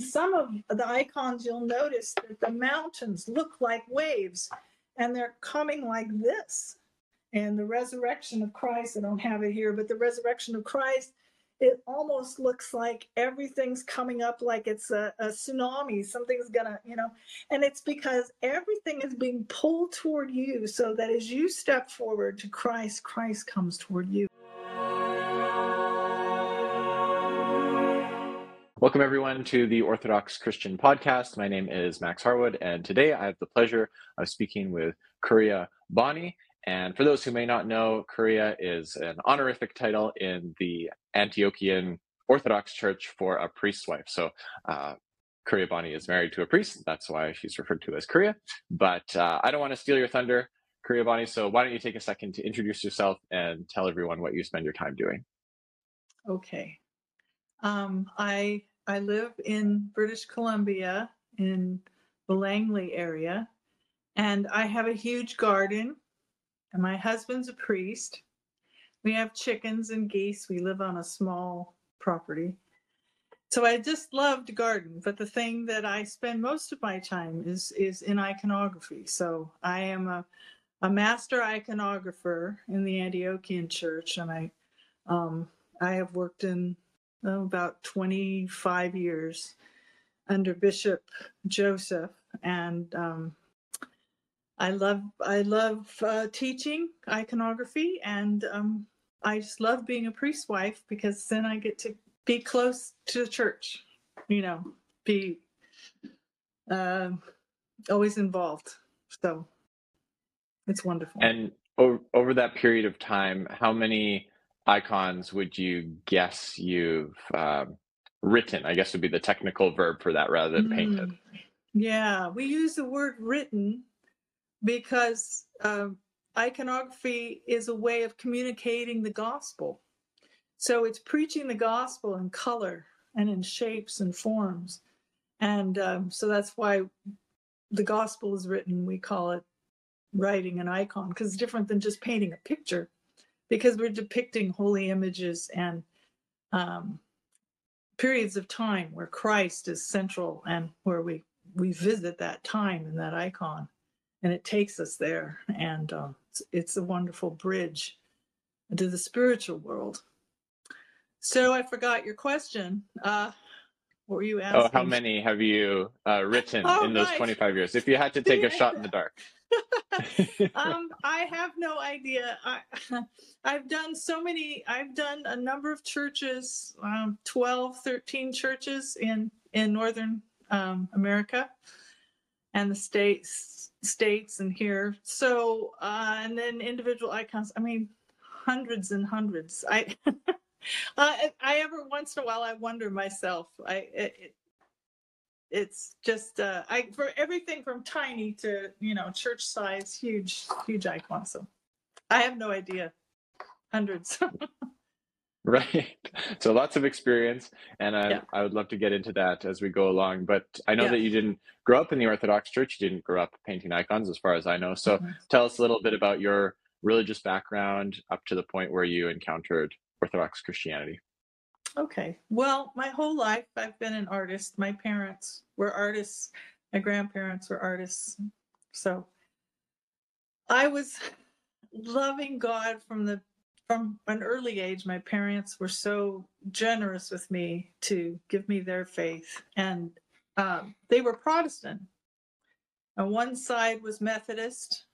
some of the icons, you'll notice that the mountains look like waves and they're coming like this. And the resurrection of Christ, I don't have it here, but the resurrection of Christ it almost looks like everything's coming up like it's a, a, tsunami something's gonna you know and it's because everything is being pulled toward you so that as you step forward to christ christ comes toward you Welcome, everyone, to the Orthodox Christian Podcast. My name is Max Harwood, and today I have the pleasure of speaking with Khouria Bonnie. And for those who may not know, Khouria is an honorific title in the Antiochian Orthodox Church for a priest's wife. So, uh, Bonnie is married to a priest. That's why she's referred to as Khouria. But uh, I don't want to steal your thunder, Khouria Bonnie. So, why don't you take a second to introduce yourself and tell everyone what you spend your time doing? Okay. Um, I I live in British Columbia in the Langley area, and I have a huge garden and my husband's a priest. We have chickens and geese. We live on a small property. So I just love to garden, but the thing that I spend most of my time is is in iconography. So I am a a master iconographer in the Antiochian Church, and I um, I have worked in oh, about 25 years under Bishop Joseph, and um, I love I love uh, teaching iconography, and um, I just love being a priest wife because then I get to be close to the church, you know, be uh, always involved. So it's wonderful. And over, over that period of time, how many icons would you guess you've um, written? I guess would be the technical verb for that rather than mm. painted. Yeah, we use the word written because uh, iconography is a way of communicating the gospel. So it's preaching the gospel in color and in shapes and forms. And um, so that's why the gospel is written. We call it writing an icon because it's different than just painting a picture because we're depicting holy images and um, periods of time where Christ is central and where we, we visit that time in that icon and it takes us there. And uh, it's, it's, a wonderful bridge into the spiritual world. So i forgot your question. Uh, what were you asking? oh how many have you uh, written oh, in those right. 25 years? If you had to take a shot in the dark um, I have no idea. I, I've done so many, I've done a number of churches, um, 12, 13 churches in, in Northern um, America and the states states and here. So, uh, and then individual icons. I mean, hundreds and hundreds. I, uh, I ever once in a while I wonder myself. I, it, it's just uh, I for everything from tiny to you know church size, huge, huge icons. So, I have no idea. Hundreds. Right. So lots of experience, and I, yeah. I would love to get into that as we go along. But I know yeah. that you didn't grow up in the Orthodox Church. You didn't grow up painting icons, as far as I know. So mm-hmm. tell us a little bit about your religious background up to the point where you encountered Orthodox Christianity. Okay. Well, my whole life I've been an artist. My parents were artists. My grandparents were artists. So I was loving God from the from an early age, my parents were so generous with me to give me their faith, and um, they were Protestant. And one side was Methodist,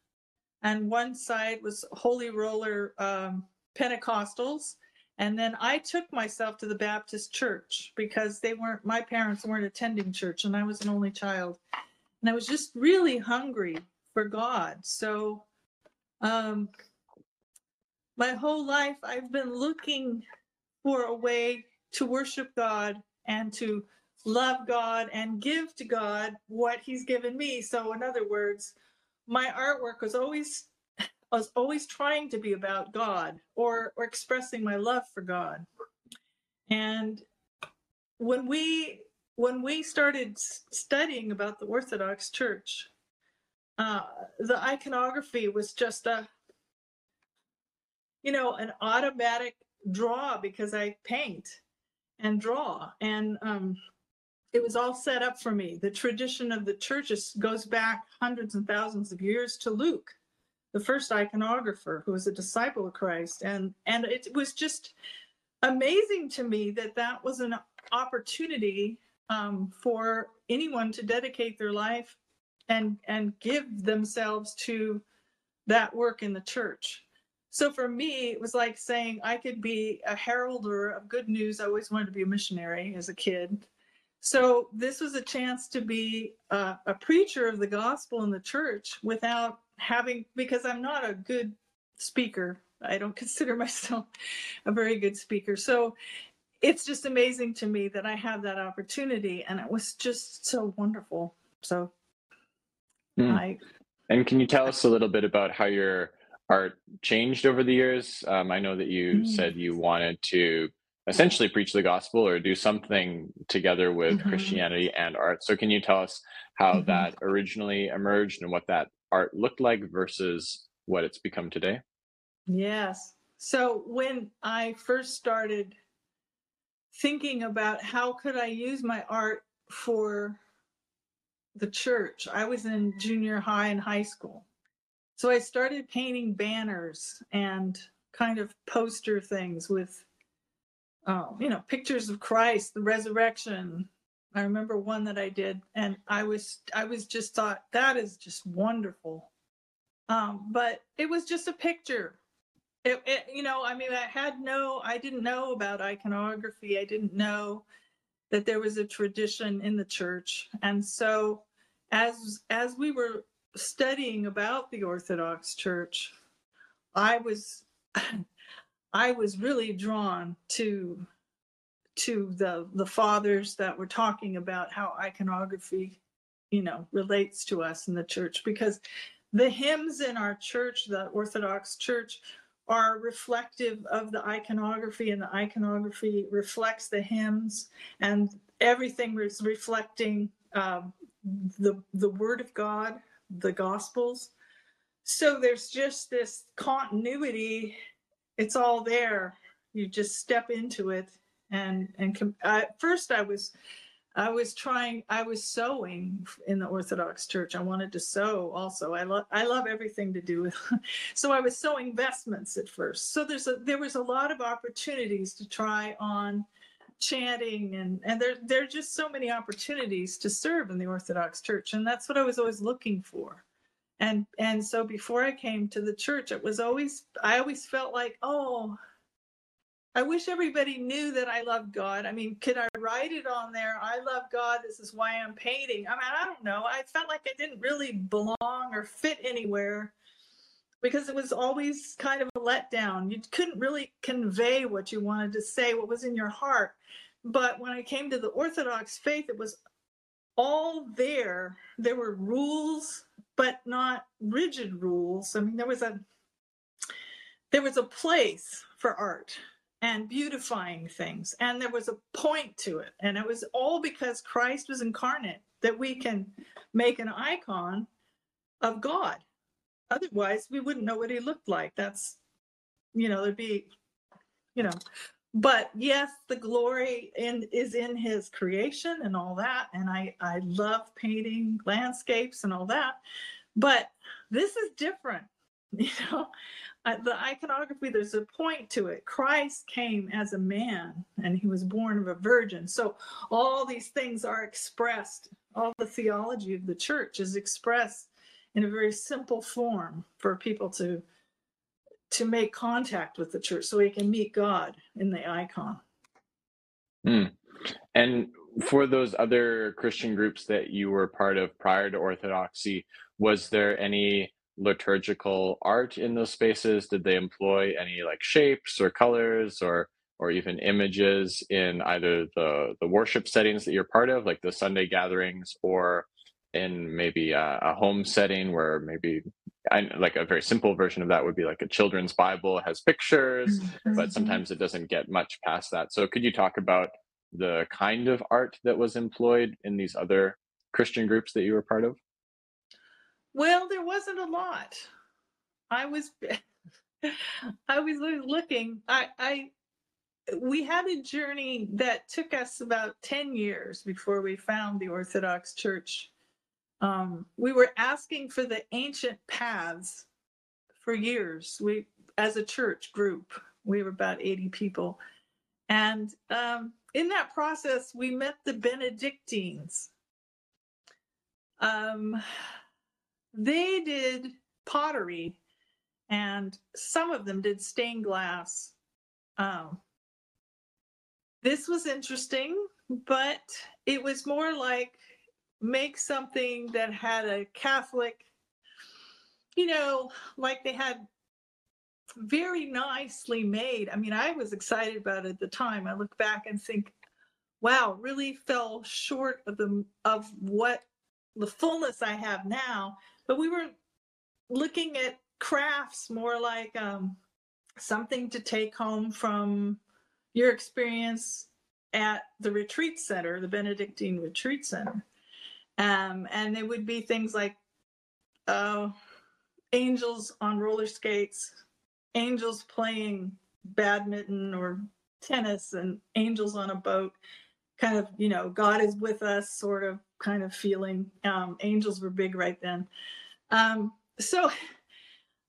and one side was Holy Roller um, Pentecostals. And then I took myself to the Baptist church because they weren't, my parents weren't attending church, and I was an only child. And I was just really hungry for God. So um, my whole life I've been looking for a way to worship God and to love God and give to God what he's given me. So in other words, my artwork was always I was always trying to be about God or or expressing my love for God. And when we when we started studying about the Orthodox Church, uh, the iconography was just a you know, an automatic draw because I paint and draw. And um, it was all set up for me. The tradition of the churches goes back hundreds and thousands of years to Luke, the first iconographer who was a disciple of Christ. And, and it was just amazing to me that that was an opportunity um, for anyone to dedicate their life and, and give themselves to that work in the church. So for me, it was like saying I could be a heralder of good news. I always wanted to be a missionary as a kid. So this was a chance to be a, a preacher of the gospel in the church without having, because I'm not a good speaker. I don't consider myself a very good speaker. So it's just amazing to me that I have that opportunity and it was just so wonderful. So mm. I and can you tell us a little bit about how your art changed over the years? Um, I know that you mm. said you wanted to essentially preach the gospel or do something together with mm-hmm. Christianity and art. So, can you tell us how mm-hmm. that originally emerged and what that art looked like versus what it's become today? Yes. So, when I first started thinking about how could I use my art for the church, I was in junior high and high school. So I started painting banners and kind of poster things with um, you know, pictures of Christ, the resurrection. I remember one that I did, and I was I was just thought that is just wonderful. Um, but it was just a picture. It, it, you know, I mean, I had no, I didn't know about iconography. I didn't know that there was a tradition in the church, and so as as we were studying about the Orthodox Church, I was I was really drawn to to the the fathers that were talking about how iconography, you know, relates to us in the church because the hymns in our church, the Orthodox Church, are reflective of the iconography, and the iconography reflects the hymns, and everything is reflecting um, the the Word of God, the Gospels. So there's just this continuity it's all there. You just step into it and and at first I was I was trying I was sewing in the Orthodox Church. I wanted to sew also. I love I love everything to do with so I was sewing vestments at first. So there's a there was a lot of opportunities to try on chanting and and there there are just so many opportunities to serve in the Orthodox Church and that's what I was always looking for and and so before i came to the church it was always i always felt like oh i wish everybody knew that i love god. I mean could i write it on there? I love god. This is why i'm painting. I mean i don't know. I felt like i didn't really belong or fit anywhere because it was always kind of a letdown. You couldn't really convey what you wanted to say what was in your heart. But when i came to the orthodox faith it was all there. There were rules but not rigid rules. I mean, there was a there was a place for art and beautifying things, and there was a point to it, and it was all because Christ was incarnate that we can make an icon of God. Otherwise, we wouldn't know what he looked like. That's you know, there'd be, you know, but yes, the glory in is in his creation and all that. And I I love painting landscapes and all that. But this is different. You know, the iconography, there's a point to it. Christ came as a man and he was born of a virgin. So all these things are expressed, all the theology of the church is expressed in a very simple form for people to to make contact with the church so he can meet God in the icon. Mm. And for those other Christian groups that you were part of prior to Orthodoxy, was there any liturgical art in those spaces? Did they employ any like shapes or colors or or even images in either the the worship settings that you're part of, like the Sunday gatherings, or in maybe a, a home setting where maybe I, like a very simple version of that would be like a children's Bible has pictures, mm-hmm. but sometimes it doesn't get much past that. So could you talk about the kind of art that was employed in these other Christian groups that you were part of? Well, there wasn't a lot. I was I was looking. I I we had a journey that took us about 10 years before we found the Orthodox Church. Um, we were asking for the ancient paths for years. We, as a church group, we were about 80 people. And um, in that process, we met the Benedictines. Um, they did pottery, and some of them did stained glass. Um, this was interesting, but it was more like make something that had a Catholic, you know, like they had very nicely made. I mean, I was excited about it at the time. I look back and think, wow, really fell short of the of what the fullness I have now. But we were looking at crafts more like um, something to take home from your experience at the retreat center, the Benedictine Retreat Center. Um, and it would be things like uh, angels on roller skates, angels playing badminton or tennis, and angels on a boat. Kind of, you know, God is with us sort of kind of feeling. Um, angels were big right then. Um, so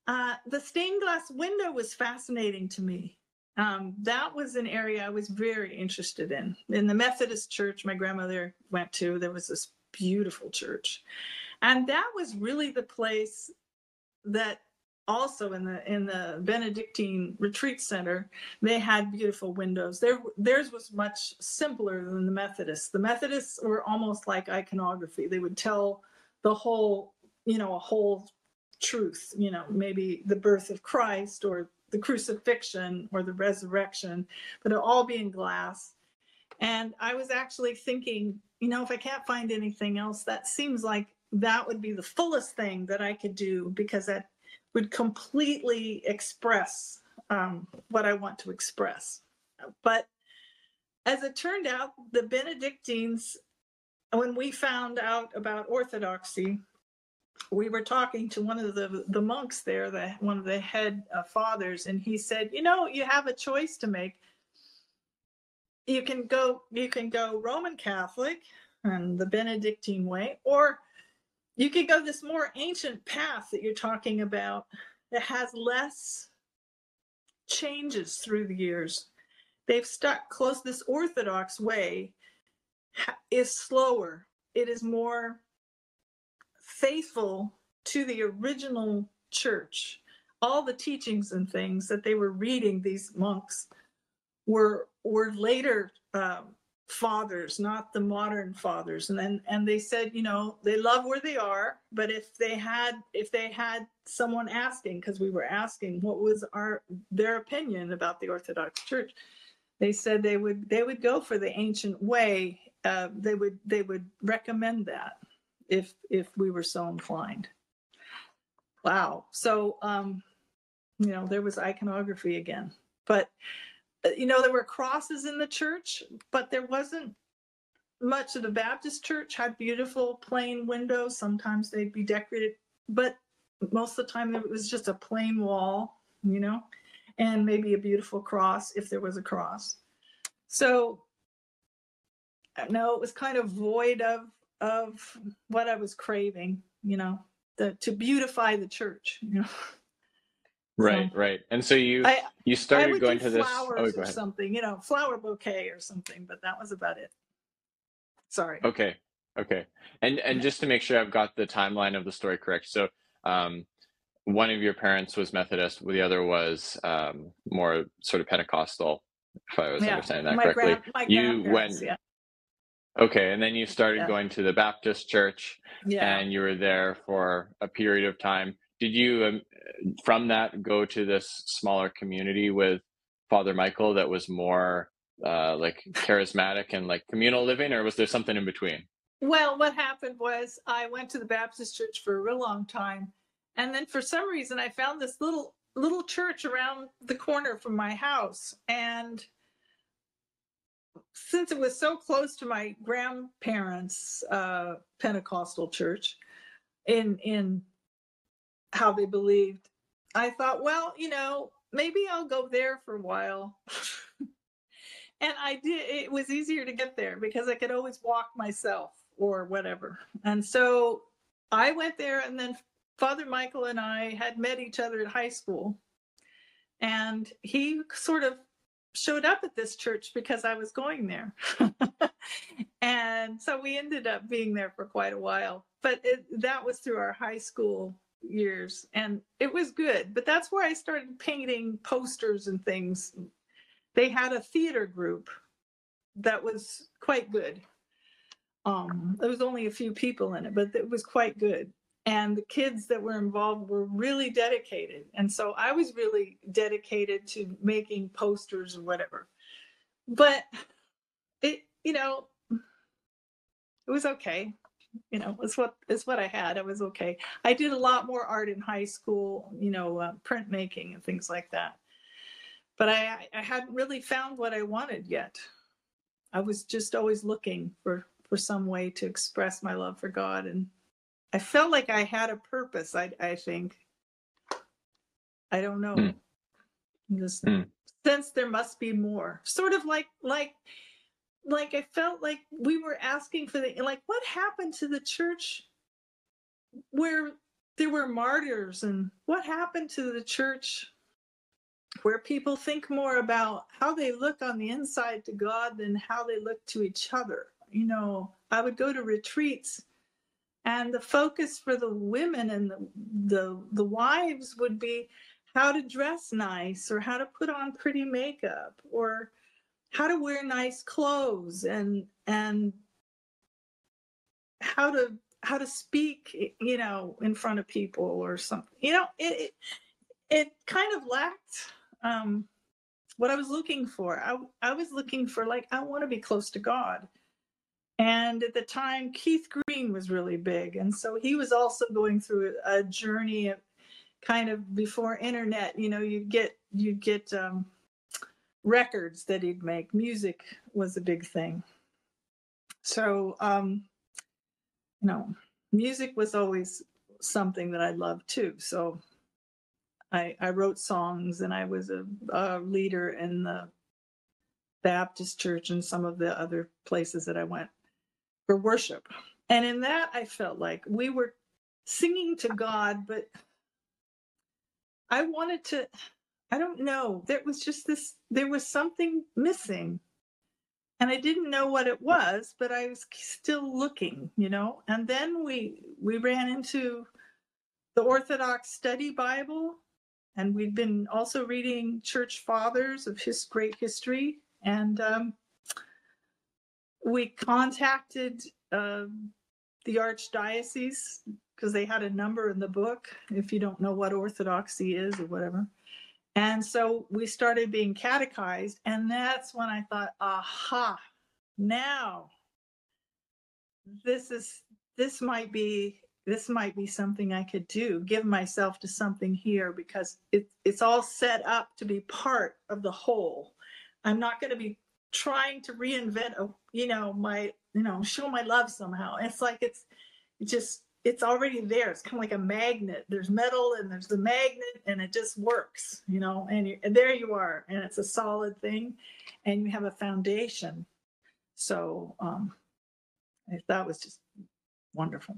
uh, the stained glass window was fascinating to me um, that was an area I was very interested in. In the Methodist church my grandmother went to, there was this beautiful church. And that was really the place that also in the in the Benedictine retreat center, they had beautiful windows. Their theirs was much simpler than the Methodists. The Methodists were almost like iconography. They would tell the whole, you know, a whole truth, you know, maybe the birth of Christ or the crucifixion or the resurrection, but it'll all be in glass. And I was actually thinking, you know, if I can't find anything else, that seems like that would be the fullest thing that I could do because that would completely express um, what I want to express. But as it turned out, the Benedictines, when we found out about Orthodoxy, we were talking to one of the the monks there, the one of the head uh, fathers, and he said, "You know, you have a choice to make. You can go, you can go Roman Catholic and the Benedictine way, or you could go this more ancient path that you're talking about that has less changes through the years. They've stuck close. This Orthodox way is slower. It is more faithful to the original church. All the teachings and things that they were reading, these monks, were were later um, fathers, not the modern fathers. And then and they said, you know, they love where they are, but if they had if they had someone asking, because we were asking what was our their opinion about the Orthodox Church, they said they would they would go for the ancient way. Uh, they would they would recommend that if if we were so inclined. Wow. So um, you know, there was iconography again. But Uh, you know, there were crosses in the church, but there wasn't much of the Baptist church had beautiful plain windows. Sometimes they'd be decorated, but most of the time it was just a plain wall, you know, and maybe a beautiful cross if there was a cross. So uh, no, it was kind of void of of what I was craving, you know, the, to beautify the church, you know. Right, so, right. And so you I, you started going to this flowers oh, or something, you know, flower bouquet or something, but that was about it. Sorry. Okay. Okay. And and just to make sure I've got the timeline of the story correct. So um one of your parents was Methodist, the other was um, more sort of Pentecostal, if I was yeah. understanding that my correctly. Grand, you went, yeah. Okay, and then you started yeah. going to the Baptist church, yeah. and you were there for a period of time. Did you, um, from that, go to this smaller community with Father Michael that was more uh, like charismatic and like communal living, or was there something in between? Well, what happened was I went to the Baptist church for a real long time, and then for some reason I found this little little church around the corner from my house, and since it was so close to my grandparents' uh, Pentecostal church in in how they believed, I thought, well, you know, maybe I'll go there for a while. and I did. It was easier to get there because I could always walk myself or whatever. And so I went there, and then Father Michael and I had met each other at high school, and he sort of showed up at this church because I was going there. and so we ended up being there for quite a while. But it, that was through our high school years and it was good. But that's where I started painting posters and things. They had a theater group that was quite good. Um, there was only a few people in it, but it was quite good and the kids that were involved were really dedicated and so i was really dedicated to making posters or whatever but it you know it was okay you know it's what it's what i had I was okay i did a lot more art in high school you know uh, printmaking and things like that but i i hadn't really found what i wanted yet i was just always looking for for some way to express my love for god and I felt like I had a purpose. I I think. I don't know. Mm. Just mm. sense there must be more. Sort of like like like I felt like we were asking for the like what happened to the church where there were martyrs and what happened to the church where people think more about how they look on the inside to God than how they look to each other. You know, I would go to retreats and the focus for the women and the, the, the wives would be how to dress nice or how to put on pretty makeup or how to wear nice clothes and and how to how to speak you know in front of people or something you know it it, it kind of lacked um what i was looking for i i was looking for like i want to be close to god and at the time, Keith Green was really big. And so he was also going through a journey of kind of before internet, you know, you get, you get um, records that he'd make. Music was a big thing. So, um, you know, music was always something that I loved too. So I, I wrote songs and I was a, a leader in the Baptist church and some of the other places that I went for worship. And in that, I felt like we were singing to God, but I wanted to, I don't know, there was just this, there was something missing. And I didn't know what it was, but I was still looking, you know. And then we we ran into the Orthodox Study Bible, and we'd been also reading Church Fathers of his great history. And um, we contacted uh, the archdiocese because they had a number in the book if you don't know what orthodoxy is or whatever and so we started being catechized and that's when i thought aha now this is this might be this might be something i could do give myself to something here because it, it's all set up to be part of the whole. I'm not going to be trying to reinvent a you know my you know show my love somehow. It's like it's just it's already there it's kind of like a magnet there's metal and there's the magnet and it just works you know and, you, and there you are and it's a solid thing and you have a foundation so um that was just wonderful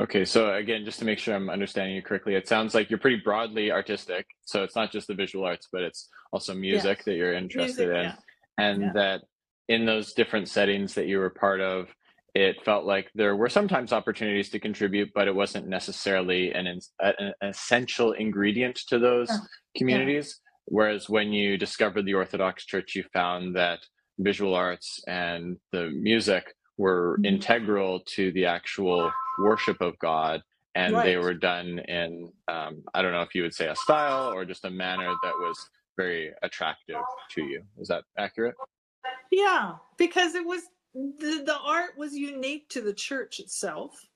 Okay, so again, just to make sure I'm understanding you correctly, it sounds like you're pretty broadly artistic. So it's not just the visual arts, but it's also music yes. that you're interested music, in. Yeah. And yeah. that in those different settings that you were part of, it felt like there were sometimes opportunities to contribute, but it wasn't necessarily an, an essential ingredient to those oh, communities. Yeah. Whereas when you discovered the Orthodox Church, you found that visual arts and the music were mm-hmm. integral to the actual worship of God, and right. they were done in um, I don't know if you would say a style or just a manner that was very attractive to you. Is that accurate? Yeah, because it was the, the art was unique to the church itself.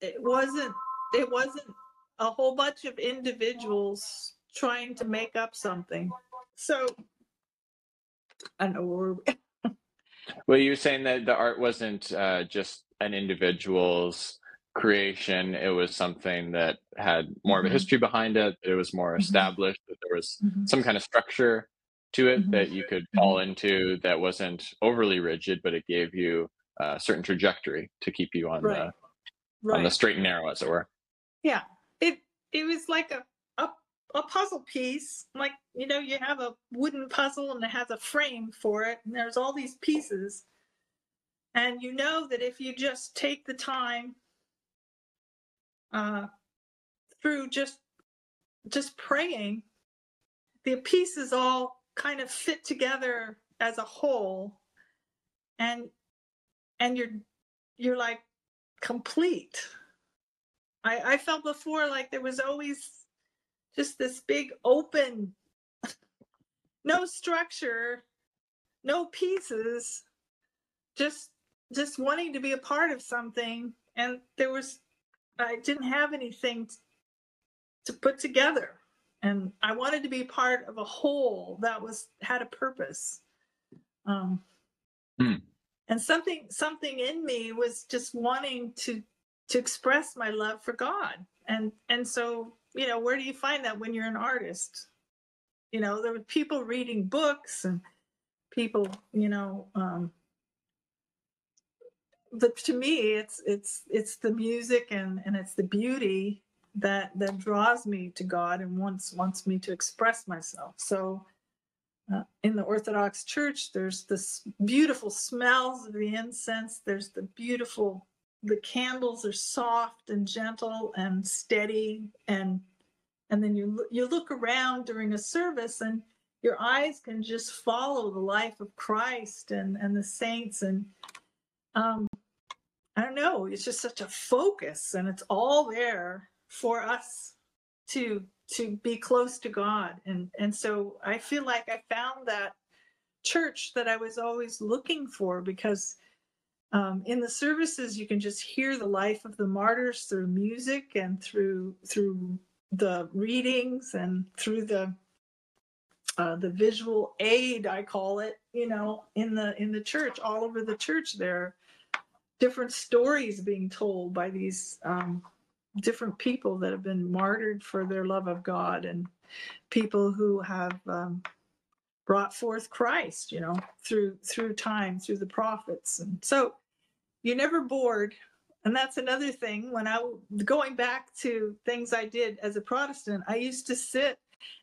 It wasn't it wasn't a whole bunch of individuals trying to make up something. So I know where well, you were saying that the art wasn't uh, just an individual's creation; it was something that had more of a mm-hmm. history behind it. It was more mm-hmm. established. That there was mm-hmm. some kind of structure to it Mhm. that you could fall into that wasn't overly rigid, but it gave you a certain trajectory to keep you on Right. the on the straight and narrow, as it were. Yeah. It it was like a, a a puzzle piece. Like, you know, you have a wooden puzzle and it has a frame for it, and there's all these pieces. And you know that if you just take the time uh through just just praying, the pieces all kind of fit together as a whole and and you're you're like complete. I, I felt before like there was always just this big open, no structure, no pieces, just just wanting to be a part of something, and there was I didn't have anything to put together, and I wanted to be part of a whole that was had a purpose. Um, Hmm. and something something in me was just wanting to to express my love for God. And and so, you know, where do you find that when you're an artist? You know, there were people reading books and people, you know, um but to me it's it's it's the music and and it's the beauty that that draws me to God and wants wants me to express myself. So uh, in the Orthodox Church, there's this beautiful smells of the incense. There's the beautiful the candles are soft and gentle and steady and and then you you look around during a service and your eyes can just follow the life of Christ and and the saints and um I don't know it's just such a focus and it's all there for us to to be close to God. And and so I feel like I found that church that I was always looking for because um, in the services you can just hear the life of the martyrs through music and through through the readings and through the uh, the visual aid I call it you know in the in the church all over the church there different stories being told by these um, different people that have been martyred for their love of God and people who have um, brought forth Christ, you know, through through time, through the prophets, and so you're never bored. And that's another thing. When I going back to things I did as a Protestant, I used to sit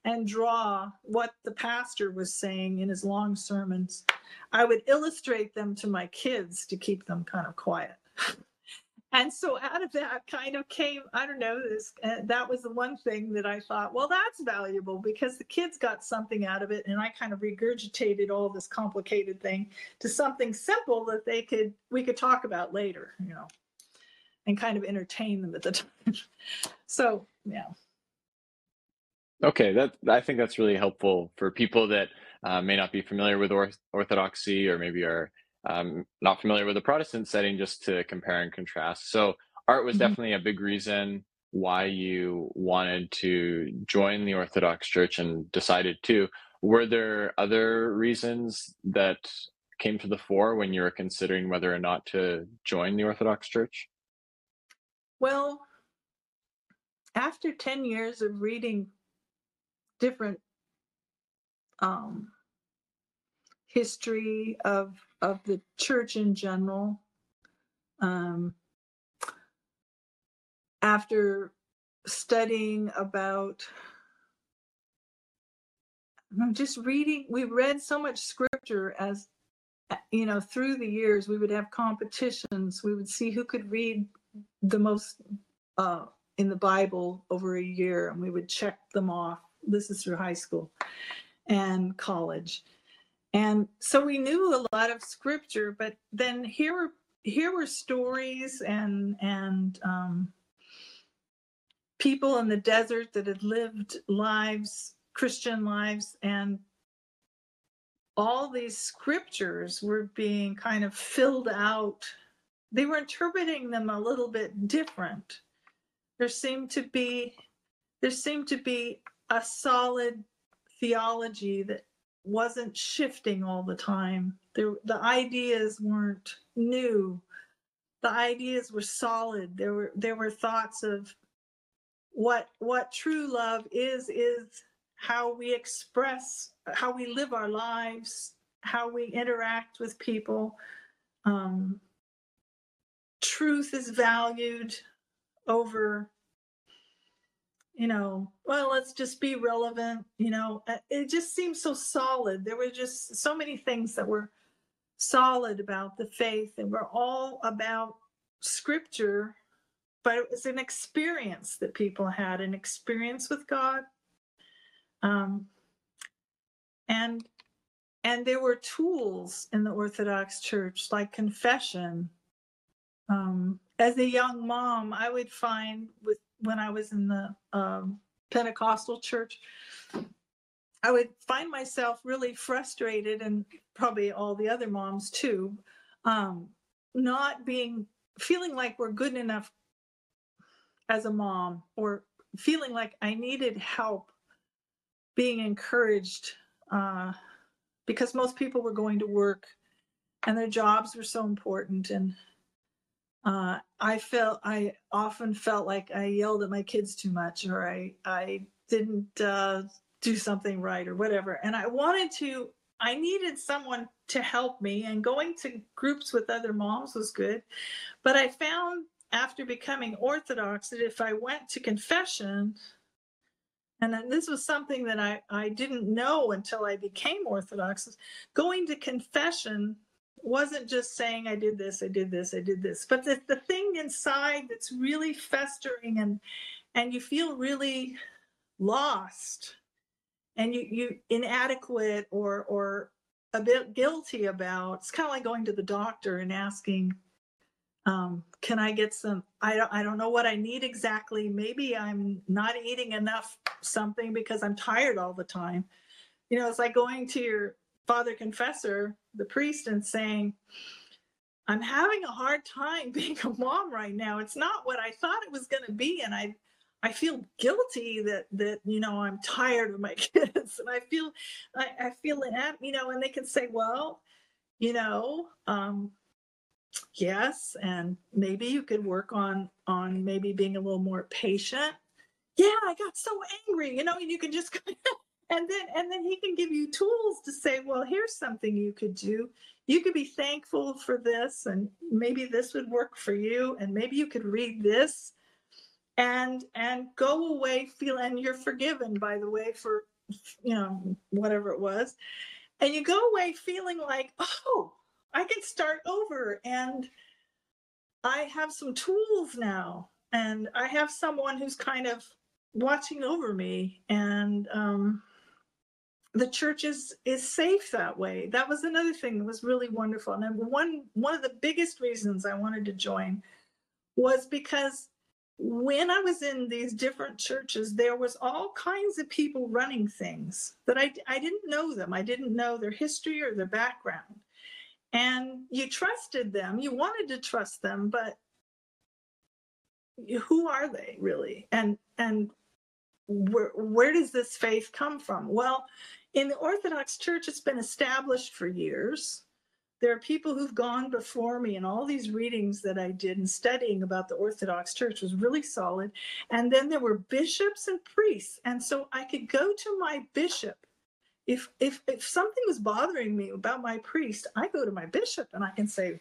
and draw what the pastor was saying in his long sermons. I would illustrate them to my kids to keep them kind of quiet. And so out of that kind of came, I don't know, this uh, that was the one thing that I thought, well, that's valuable because the kids got something out of it, and I kind of regurgitated all this complicated thing to something simple that they could we could talk about later, you know, and kind of entertain them at the time. so yeah, Okay, that I think that's really helpful for people that uh, may not be familiar with orth- Orthodoxy or maybe are um, not familiar with the Protestant setting, just to compare and contrast. So, art was Mhm. definitely a big reason why you wanted to join the Orthodox Church and decided to. Were there other reasons that came to the fore when you were considering whether or not to join the Orthodox Church? well, after ten years of reading different um, history of of the church in general. Um, after studying about, I'm just reading, we read so much scripture as you know through the years. We would have competitions. We would see who could read the most uh, in the Bible over a year, and we would check them off. This is through high school and college and so we knew a lot of scripture but then here were here were stories and and um, people in the desert that had lived lives christian lives and all these scriptures were being kind of filled out. They were interpreting them a little bit different. There seemed to be there seemed to be a solid theology that wasn't shifting all the time. The ideas weren't new. The ideas were solid. There were there were thoughts of what what true love is is how we express, how we live our lives, how we interact with people. Um, truth is valued over you know, well, let's just be relevant. You know, uh, it just seemed so solid. There were just so many things that were solid about the faith and were all about scripture, but it was an experience that people had an experience with God. Um, and and there were tools in the Orthodox Church like confession. Um, as a young mom, I would find with when I was in the um, Pentecostal church, I would find myself really frustrated, and probably all the other moms too, um, not being feeling like we're good enough as a mom, or feeling like I needed help being encouraged uh, because most people were going to work and their jobs were so important and uh, I felt I often felt like I yelled at my kids too much, or I I didn't uh, do something right, or whatever. And I wanted to. I needed someone to help me, and going to groups with other moms was good. But I found after becoming Orthodox that if I went to confession, and this was something that I, I didn't know until I became Orthodox, going to confession wasn't just saying I did this, I did this, I did this, but the, the thing inside that's really festering and and you feel really lost and you you inadequate or or a bit guilty about it's kind of like going to the doctor and asking um, can i get some I don't, I don't know what i need exactly. Maybe i'm not eating enough something because i'm tired all the time. You know it's like going to your father confessor, the priest, and saying, I'm having a hard time being a mom right now. It's not what I thought it was going to be. And I, I feel guilty that, that, you know, I'm tired of my kids and I feel, I, I feel it, you know, and they can say, well, you know, um, yes. And maybe you could work on, on maybe being a little more patient. Yeah, I got so angry, you know, and you can just and then and then he can give you tools to say well here's something you could do. You could be thankful for this and maybe this would work for you and maybe you could read this and and go away feel and you're forgiven by the way for you know whatever it was. And you go away feeling like oh i can start over and i have some tools now and i have someone who's kind of watching over me and um the church is is safe that way. That was another thing that was really wonderful. And one one of the biggest reasons I wanted to join was because when I was in these different churches, there was all kinds of people running things that I I didn't know them. I didn't know their history or their background. And you trusted them. You wanted to trust them, but who are they really? And and where where does this faith come from? Well, in the Orthodox Church, it's been established for years. There are people who've gone before me, and all these readings that I did and studying about the Orthodox Church was really solid. And then there were bishops and priests. And so I could go to my bishop. If, if, if something was bothering me about my priest, I go to my bishop and I can say,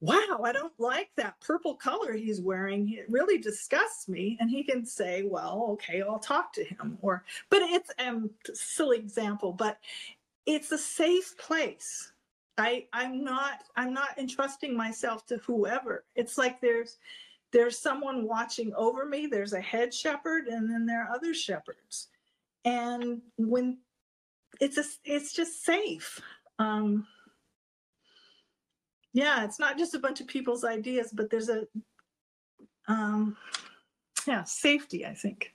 wow, I don't like that purple color he's wearing. It really disgusts me. And he can say, well, okay, I'll talk to him. Or, but it's a um, silly example, but it's a safe place. I, I'm not, I'm not entrusting myself to whoever. It's like there's, there's someone watching over me. There's a head shepherd, and then there are other shepherds. And when it's a, it's just safe. Um, yeah it's not just a bunch of people's ideas but there's a um yeah safety i think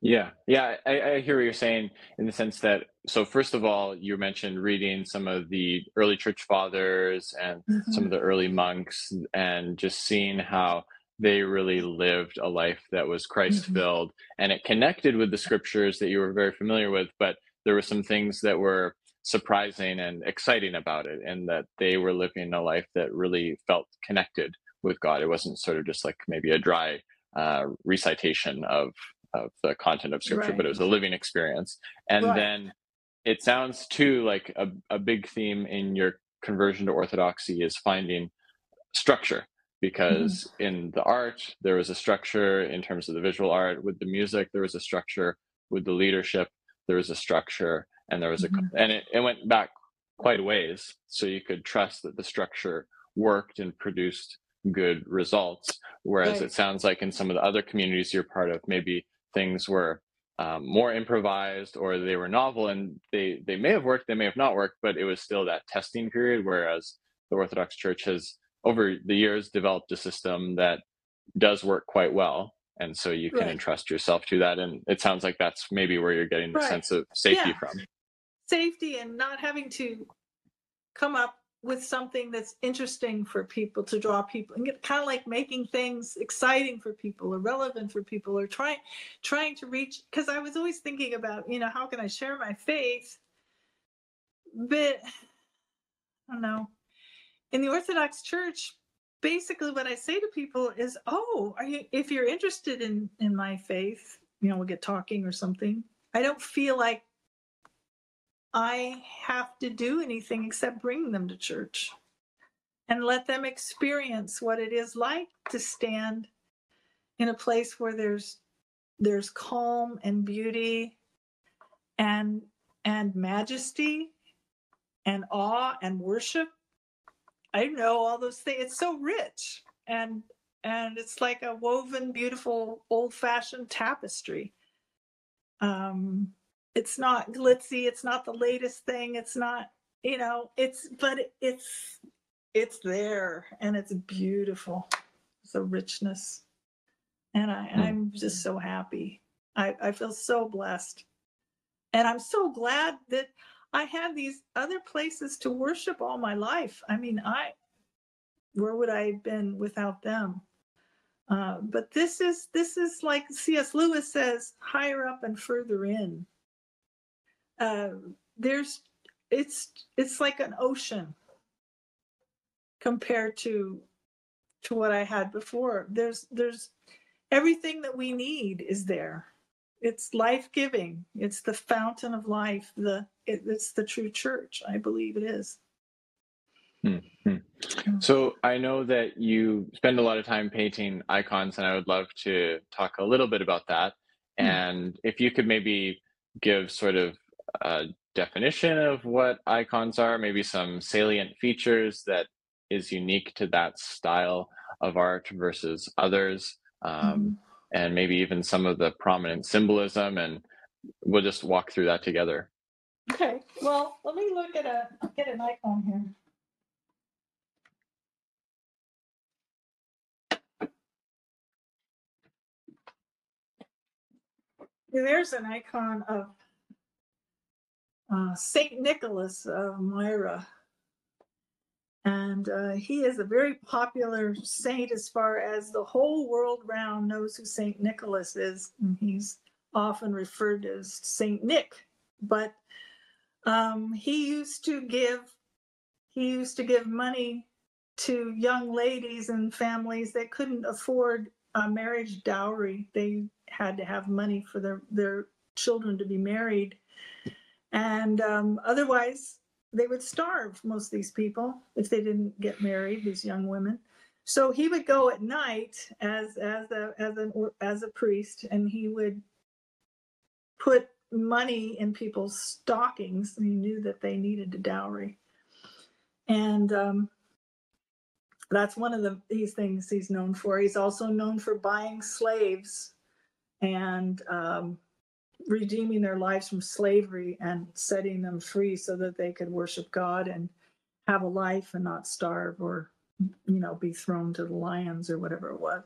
yeah yeah I, I hear what you're saying in the sense that so first of all you mentioned reading some of the early church fathers and mm-hmm. some of the early monks and just seeing how they really lived a life that was christ filled mm-hmm. and it connected with the scriptures that you were very familiar with but there were some things that were surprising and exciting about it and that they were living a life that really felt connected with god it wasn't sort of just like maybe a dry uh, recitation of of the content of scripture, Right. but it was a living experience. And Right. then it sounds too like a, a big theme in your conversion to orthodoxy is finding structure because in the art there was a structure in terms of the visual art with the music there was a structure with the leadership there was a structure and there was a Mhm. and it, it went back quite a ways so you could trust that the structure worked and produced good results whereas Right. it sounds like in some of the other communities you're part of maybe things were um, more improvised or they were novel and they they may have worked they may have not worked but it was still that testing period whereas the orthodox church has over the years developed a system that does work quite well and so you can Right. entrust yourself to that and it sounds like that's maybe where you're getting the Right. sense of safety Yeah. from Safety and not having to come up with something that's interesting for people to draw people and get kind of like making things exciting for people or relevant for people or trying trying to reach because I was always thinking about, you know, how can I share my faith? But I don't know. In the Orthodox Church, basically what I say to people is, "Oh, are you if you're interested in in my faith, you know, we'll get talking or something. I don't feel like I have to do anything except bring them to church and let them experience what it is like to stand in a place where there's there's calm and beauty and and majesty and awe and worship. I know all those things it's so rich and and it's like a woven beautiful old fashioned tapestry. Um it's not glitzy it's not the latest thing it's not you know it's but it's it's there and it's beautiful. It's a richness. And i Hmm. i'm just so happy. I i feel so blessed. And i'm so glad that i have these other places to worship all my life. I mean i where would i have been without them? Uh, but this is this is like cs lewis says higher up and further in uh, there's it's it's like an ocean compared to to what I had before. There's there's everything that we need is there. It's life giving. It's the fountain of life. The it, it's the true church. I believe it is. So I know that you spend a lot of time painting icons, and I would love to talk a little bit about that. Hmm. And if you could maybe give sort of a definition of what icons are, maybe some salient features that is unique to that style of art versus others, um, and maybe even some of the prominent symbolism, and we'll just walk through that together. Okay. Well, let me look at a get an icon here. There's an icon of uh, Saint Nicholas of Myra, and uh, he is a very popular saint as far as the whole world round knows who Saint Nicholas is. And he's often referred to as Saint Nick, but um, he used to give he used to give money to young ladies and families that couldn't afford a marriage dowry. They had to have money for their their children to be married, and um, otherwise they would starve. Most of these people if they didn't get married. These young women. So he would go at night as as a as an as a priest, and he would put money in people's stockings. He knew that they needed a dowry, and um, that's one of the these things he's known for. He's also known for buying slaves and um, redeeming their lives from slavery and setting them free so that they could worship God and have a life and not starve or you know be thrown to the lions or whatever it was.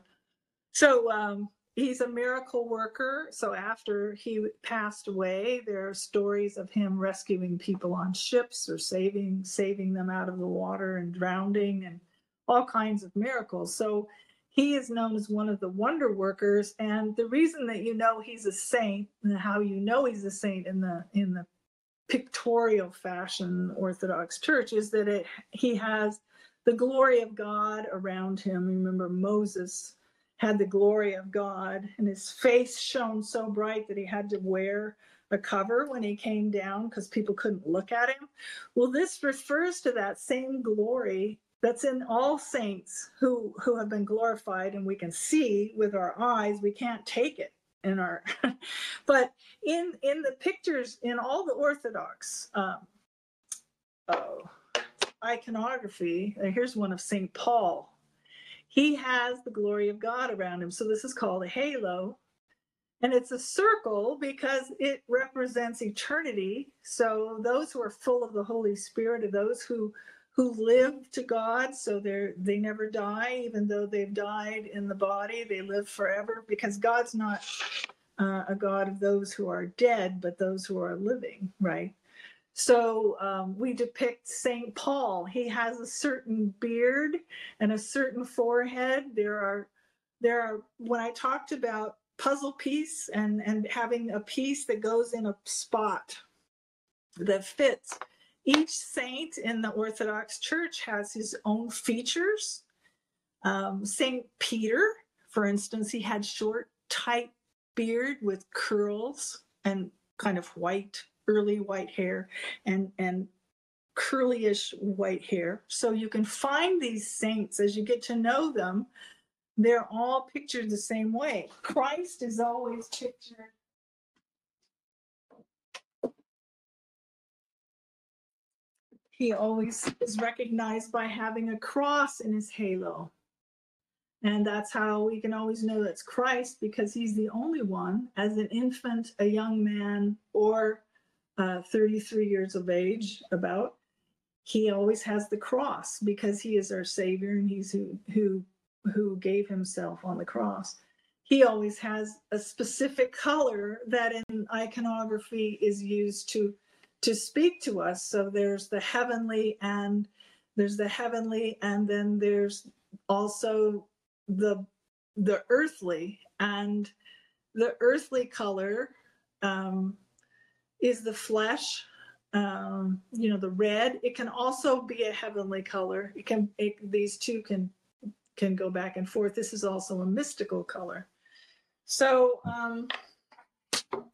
So um, he's a miracle worker. So after he passed away, there are stories of him rescuing people on ships or saving saving them out of the water and drowning and all kinds of miracles. So he is known as one of the wonder workers. And the reason that you know he's a saint and how you know he's a saint in the in the pictorial fashion Orthodox Church is that it he has the glory of God around him. Remember Moses had the glory of God, and his face shone so bright that he had to wear a cover when he came down because people couldn't look at him. Well, this refers to that same glory that's in all saints who who have been glorified and we can see with our eyes we can't take it in our but in in the pictures in all the orthodox um, oh, iconography here's one of saint paul he has the glory of God around him. So this is called a halo. And it's a circle because it represents eternity. So those who are full of the Holy Spirit are those who who live to God, so they're they never die, even though they've died in the body, they live forever because God's not uh, a God of those who are dead, but those who are living, right? So um, we depict St. Paul. He has a certain beard and a certain forehead. There are, there are, when I talked about puzzle piece and, and having a piece that goes in a spot that fits, each saint in the Orthodox Church has his own features. Um, St. Peter, for instance, he had short, tight beard with curls and kind of white early white hair and and curlyish white hair. So you can find these saints as you get to know them. They're all pictured the same way. Christ is always pictured. He always is recognized by having a cross in his halo. And that's how we can always know that's Christ because he's the only one, as an infant, a young man, or uh, 33 years of age, about, he always has the cross because he is our Savior and he's who who who gave himself on the cross. He always has a specific color that in iconography is used to to speak to us. So there's the heavenly and there's the heavenly and then there's also the the earthly. And the earthly color um, is the flesh um, you know the red. It can also be a heavenly color. It can it, these two can can go back and forth. This is also a mystical color. So um,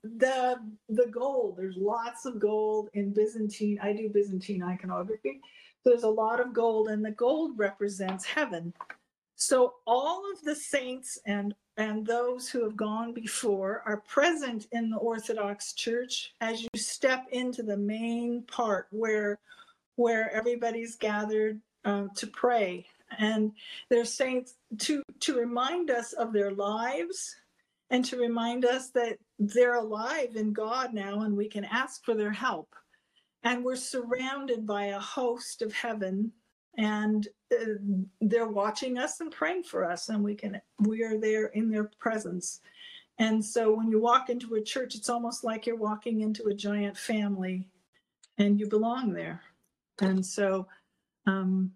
the the gold there's lots of gold in byzantine i do byzantine iconography so there's a lot of gold and the gold represents heaven. So all of the saints and and those who have gone before are present in the Orthodox Church as you step into the main part where where everybody's gathered uh, to pray. And they're saints to to remind us of their lives and to remind us that they're alive in God now and we can ask for their help. And we're surrounded by a host of heaven and uh, they're watching us and praying for us and we can we are there in their presence. And so when you walk into a church it's almost like you're walking into a giant family and you belong there. And so um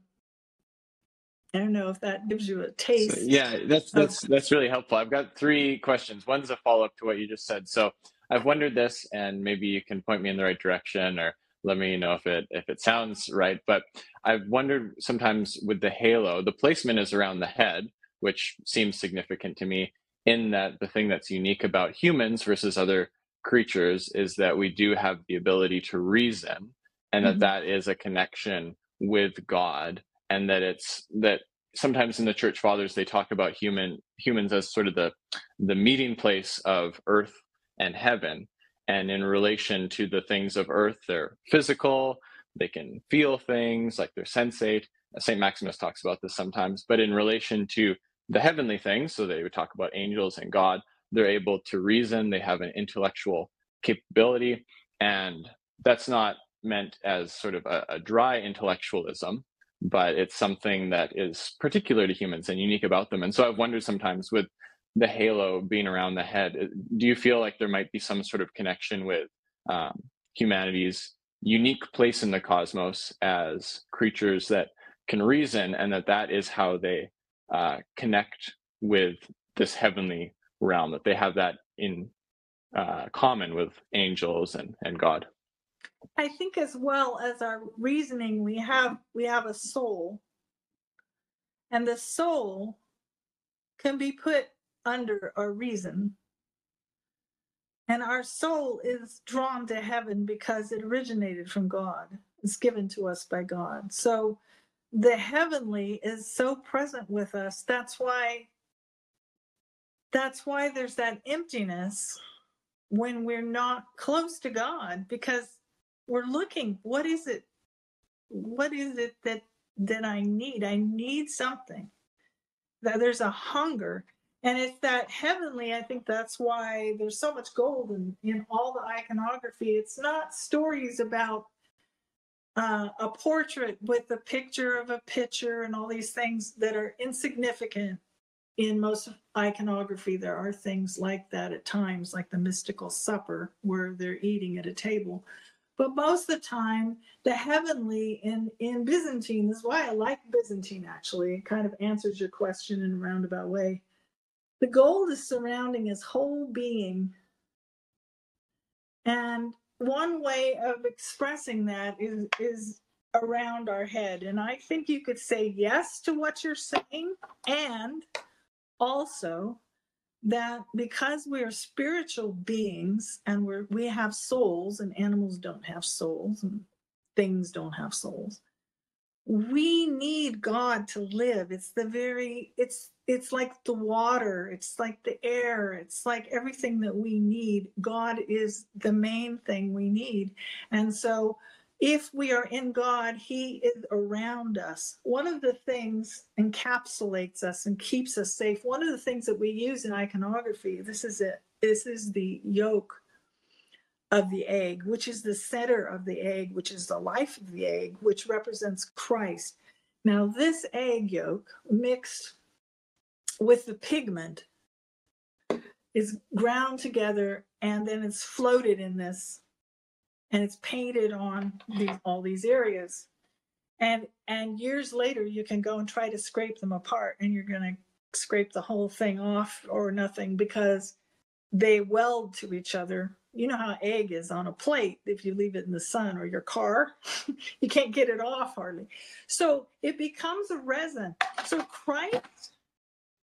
i don't know if that gives you a taste so, yeah that's that's that's really helpful. I've got three questions. One's a follow-up to what you just said. So i've wondered this and maybe you can point me in the right direction or let me know if it if it sounds right but i've wondered sometimes with the halo the placement is around the head which seems significant to me in that the thing that's unique about humans versus other creatures is that we do have the ability to reason and that, mm-hmm. that is a connection with god and that it's that sometimes in the church fathers they talk about human humans as sort of the the meeting place of earth and heaven and in relation to the things of earth, they're physical, they can feel things like they're sensate. St. Maximus talks about this sometimes, but in relation to the heavenly things, so they would talk about angels and God, they're able to reason, they have an intellectual capability, and that's not meant as sort of a, a dry intellectualism, but it's something that is particular to humans and unique about them. And so I've wondered sometimes with the halo being around the head. Uh, do you feel like there might be some sort of connection with um, humanity's unique place in the cosmos as creatures that can reason, and that that is how they uh, connect with this heavenly realm? That they have that in uh, common with angels and and God. I think as well as our reasoning, we have we have a soul, and the soul can be put under our reason. And our soul is drawn to heaven because it originated from God. It's given to us by God. So the heavenly is so present with us. That's why that's why there's that emptiness when we're not close to God because we're looking what is it what is it that that I need? I need something. That there's a hunger and it's that heavenly i think that's why there's so much gold in, in all the iconography it's not stories about uh, a portrait with a picture of a picture and all these things that are insignificant in most iconography there are things like that at times like the mystical supper where they're eating at a table but most of the time the heavenly in in byzantine is why i like byzantine actually it kind of answers your question in a roundabout way the gold is surrounding his whole being. And one way of expressing that is, is around our head. And I think you could say yes to what you're saying, and also that because we are spiritual beings and we're we have souls and animals don't have souls and things don't have souls we need god to live. It's the very it's it's like the water it's like the air it's like everything that we need. God is the main thing we need. And so if we are in god he is around us one of the things encapsulates us and keeps us safe one of the things that we use in iconography this is it this is the yolk of the egg, which is the center of the egg, which is the life of the egg, which represents Christ. Now, this egg yolk mixed with the pigment is ground together and then it's floated in this and it's painted on these, all these areas. And and years later you can go and try to scrape them apart and you're going to scrape the whole thing off or nothing because they weld to each other. You know how egg is on a plate. If you leave it in the sun or your car you can't get it off hardly. So it becomes a resin. So christ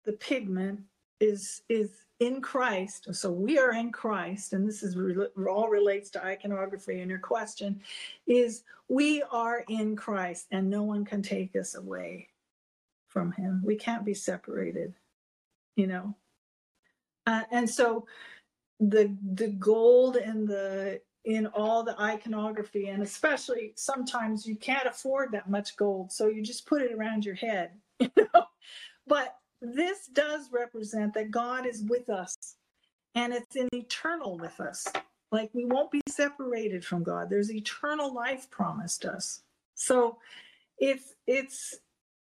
the pigment is is in christ so we are in christ and this is all relates to iconography and your question is we are in christ and no one can take us away from him. We can't be separated you know? Uh, and so the the gold and the in all the iconography and especially sometimes you can't afford that much gold so you just put it around your head you know? But this does represent that god is with us and it's an eternal with us. Like we won't be separated from god. There's eternal life promised us. So it's it's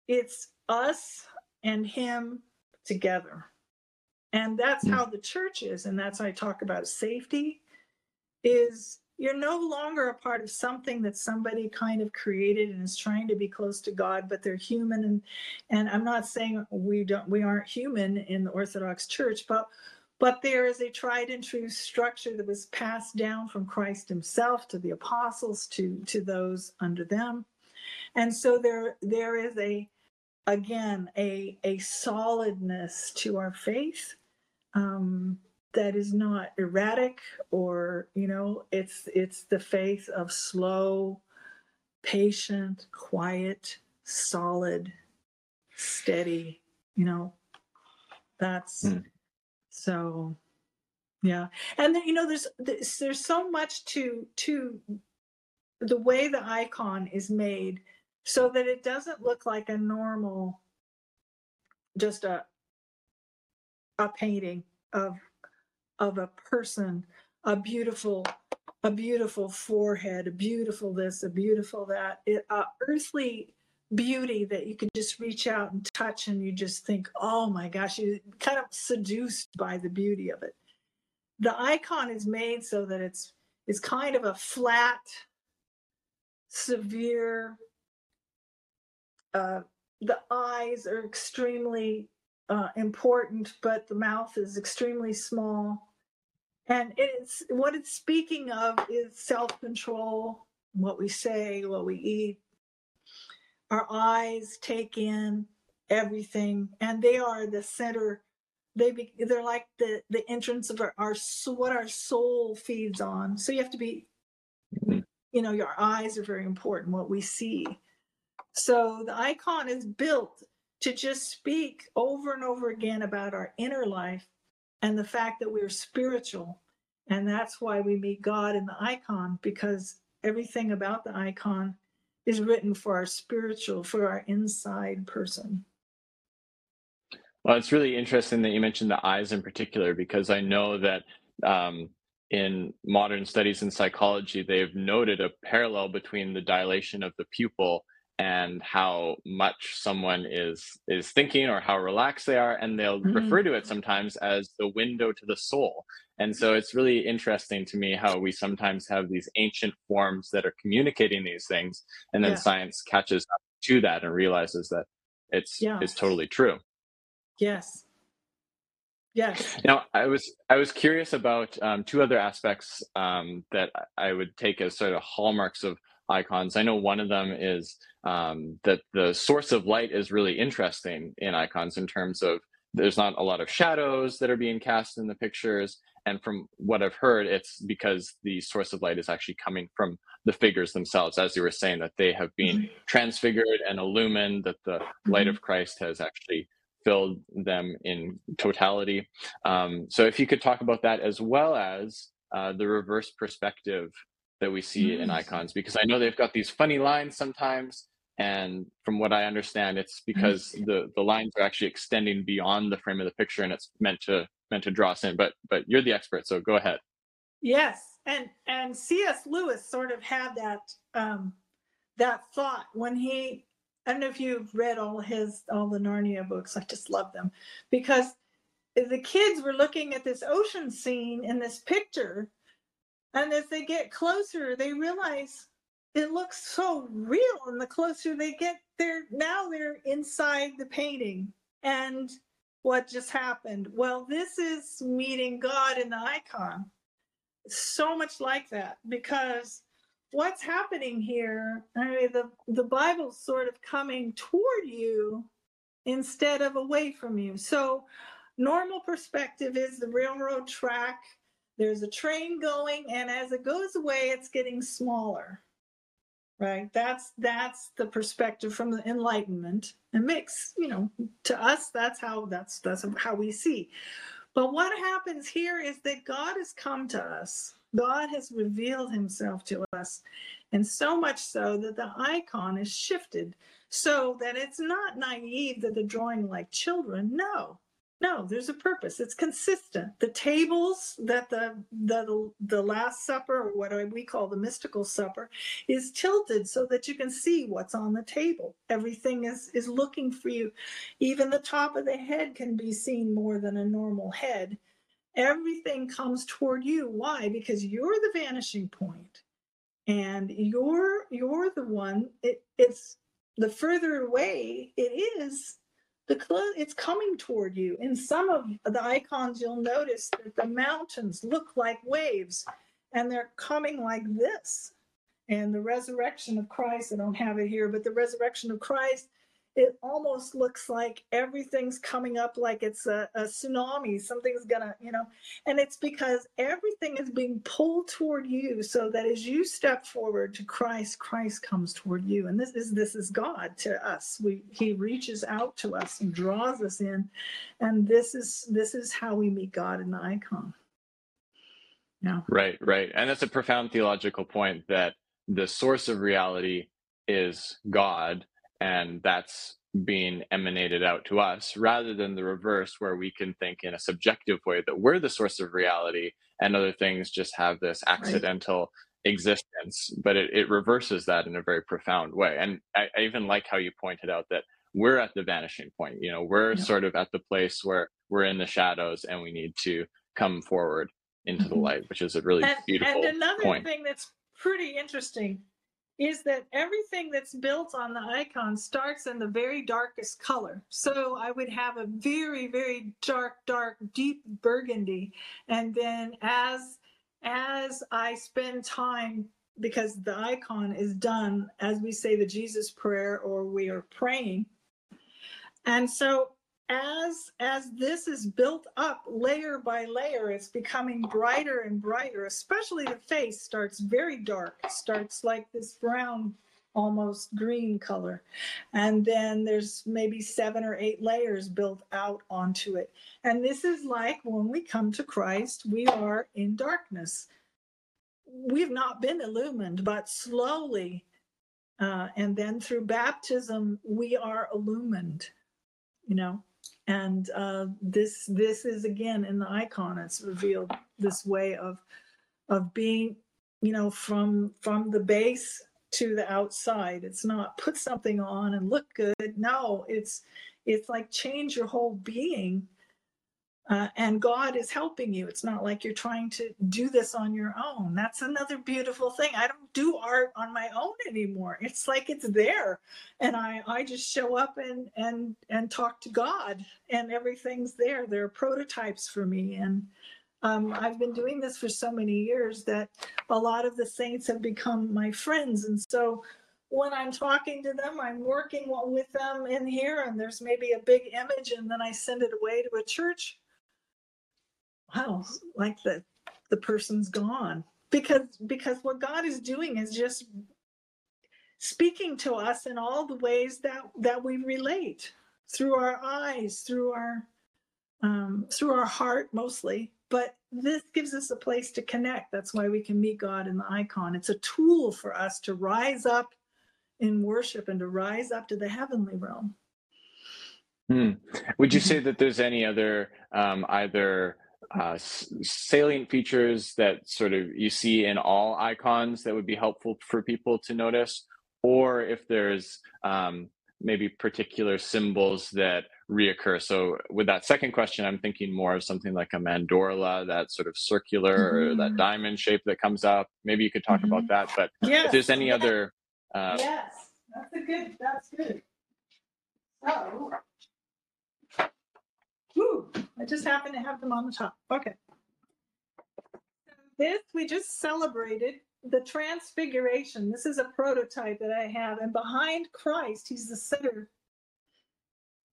it's us and him together. And that's hmm. how the church is. And that's how I talk about safety is you're no longer a part of something that somebody kind of created and is trying to be close to God, but they're human. And and I'm not saying we don't we aren't human in the Orthodox Church, but but there is a tried and true structure that was passed down from Christ himself to the apostles to to those under them. And so there there is a again a a solidness to our faith um, that is not erratic or you know it's it's the faith of slow patient quiet solid steady you know that's mm. so yeah and then you know there's there's so much to to the way the icon is made so that it doesn't look like a normal just a a painting of of a person, a beautiful a beautiful forehead, a beautiful this, a beautiful that, it, uh, earthly beauty that you can just reach out and touch and you just think, oh my gosh, you're kind of seduced by the beauty of it. The icon is made so that it's it's kind of a flat, severe. Uh, the eyes are extremely uh, important, but the mouth is extremely small. And it's what it's speaking of is self control, what we say, what we eat. Our eyes take in everything, and they are the center. They be, they're like the the entrance of our, our what our soul feeds on. So you have to be, Mhm. you know, your eyes are very important. What we see. So the icon is built to just speak over and over again about our inner life and the fact that we're spiritual. And that's why we meet God in the icon because everything about the icon is written for our spiritual, for our inside person. Well, it's really interesting that you mentioned the eyes in particular because I know that um, in modern studies in psychology, they've noted a parallel between the dilation of the pupil and how much someone is is thinking or how relaxed they are and they'll Mhm. refer to it sometimes as the window to the soul and so it's really interesting to me how we sometimes have these ancient forms that are communicating these things and then Yeah. science catches up to that and realizes that it's Yeah. it's totally true Yes. Yes. now, I was I was curious about um, two other aspects um, that I would take as sort of hallmarks of icons. I know one of them is um, that the source of light is really interesting in icons in terms of there's not a lot of shadows that are being cast in the pictures, and from what I've heard, it's because the source of light is actually coming from the figures themselves, as you were saying, that they have been transfigured and illumined, that the light of Christ has actually filled them in totality. Um, so if you could talk about that as well as uh, the reverse perspective that we see in Mm. icons, because I know they've got these funny lines sometimes. And from what I understand, it's because the, the lines are actually extending beyond the frame of the picture, and it's meant to meant to draw us in. But but you're the expert, so go ahead. Yes. And and C.S. Lewis sort of had that um that thought when he I don't know if you've read all his all the Narnia books. I just love them because the kids were looking at this ocean scene in this picture, and as they get closer, they realize it looks so real. And the closer they get, they're now they're inside the painting. And what just happened? Well, this is meeting God in the icon. So much like that because what's happening here? I mean, the the Bible's sort of coming toward you instead of away from you. So, normal perspective is the railroad track. There's a train going, and as it goes away, it's getting smaller. Right. That's that's the perspective from the Enlightenment. It makes you know to us that's how that's that's how we see. But what happens here is that God has come to us. God has revealed himself to us. And so much so that the icon is shifted so that it's not naive that they're drawing like children. No, no, there's a purpose. It's consistent. The tables that the the the Last Supper, or what we call the mystical supper, is tilted so that you can see what's on the table. Everything is is looking for you. Even the top of the head can be seen more than a normal head. Everything comes toward you. Why? Because you're the vanishing point, and you're you're the one. It, it's the further away it is, the clo- it's coming toward you. In some of the icons, you'll notice that the mountains look like waves, and they're coming like this. And the resurrection of Christ, I don't have it here, but the resurrection of Christ, it almost looks like everything's coming up like it's a, a tsunami. Something's gonna, you know, and it's because everything is being pulled toward you so that as you step forward to Christ, Christ comes toward you. And this is this is God to us. We he reaches out to us and draws us in. And this is this is how we meet God in the icon. Yeah. Right, right. And that's a profound theological point that the source of reality is God, and that's being emanated out to us rather than the reverse, where we can think in a subjective way that we're the source of reality and other things just have this accidental existence. But it, it reverses that in a very profound way. And I, I even like how you pointed out that we're at the vanishing point. You know, we're Yeah. sort of at the place where we're in the shadows and we need to come forward into the Mhm. light, which is a really And, beautiful and another point. thing that's pretty interesting is that everything that's built on the icon starts in the very darkest color. So I would have a very, very dark, dark, deep burgundy. And then as as I spend time because the icon is done as we say the Jesus prayer or we are praying, And so as as this is built up layer by layer, it's becoming brighter and brighter, especially the face starts very dark, starts like this brown almost green color. And then there's maybe seven or eight layers built out onto it. And this is like when we come to Christ, we are in darkness. We've not been illumined, but slowly, uh, and then through baptism, we are illumined, you know. And uh, this this is again in the icon. It's revealed this way of of being, you know, from from the base to the outside. It's not put something on and look good. No, it's it's like change your whole being. Uh, and God is helping you. It's not like you're trying to do this on your own. That's another beautiful thing. I don't do art on my own anymore. It's like it's there, and I I just show up and and and talk to God, and everything's there. There are prototypes for me, and um, I've been doing this for so many years that a lot of the saints have become my friends. And so when I'm talking to them, I'm working with them in here, and there's maybe a big image, and then I send it away to a church. Wow, like the the person's gone because because what God is doing is just speaking to us in all the ways that that we relate through our eyes, through our um, through our heart mostly, but this gives us a place to connect. That's why we can meet God in the icon. It's a tool for us to rise up in worship and to rise up to the heavenly realm. Hmm. Would you say that there's any other um, either uh, salient features that sort of you see in all icons that would be helpful for people to notice, or if there's um, maybe particular symbols that reoccur. So with that second question, I'm thinking more of something like a mandorla, that sort of circular mm-hmm. or that mm-hmm. diamond shape that comes up. Maybe you could talk mm-hmm. about that. But yes. if there's any yes. other uh, Yes, that's a good that's good. So I just happen to have them on the top. Okay. This we just celebrated the transfiguration. This is a prototype that I have. And behind Christ, he's the center.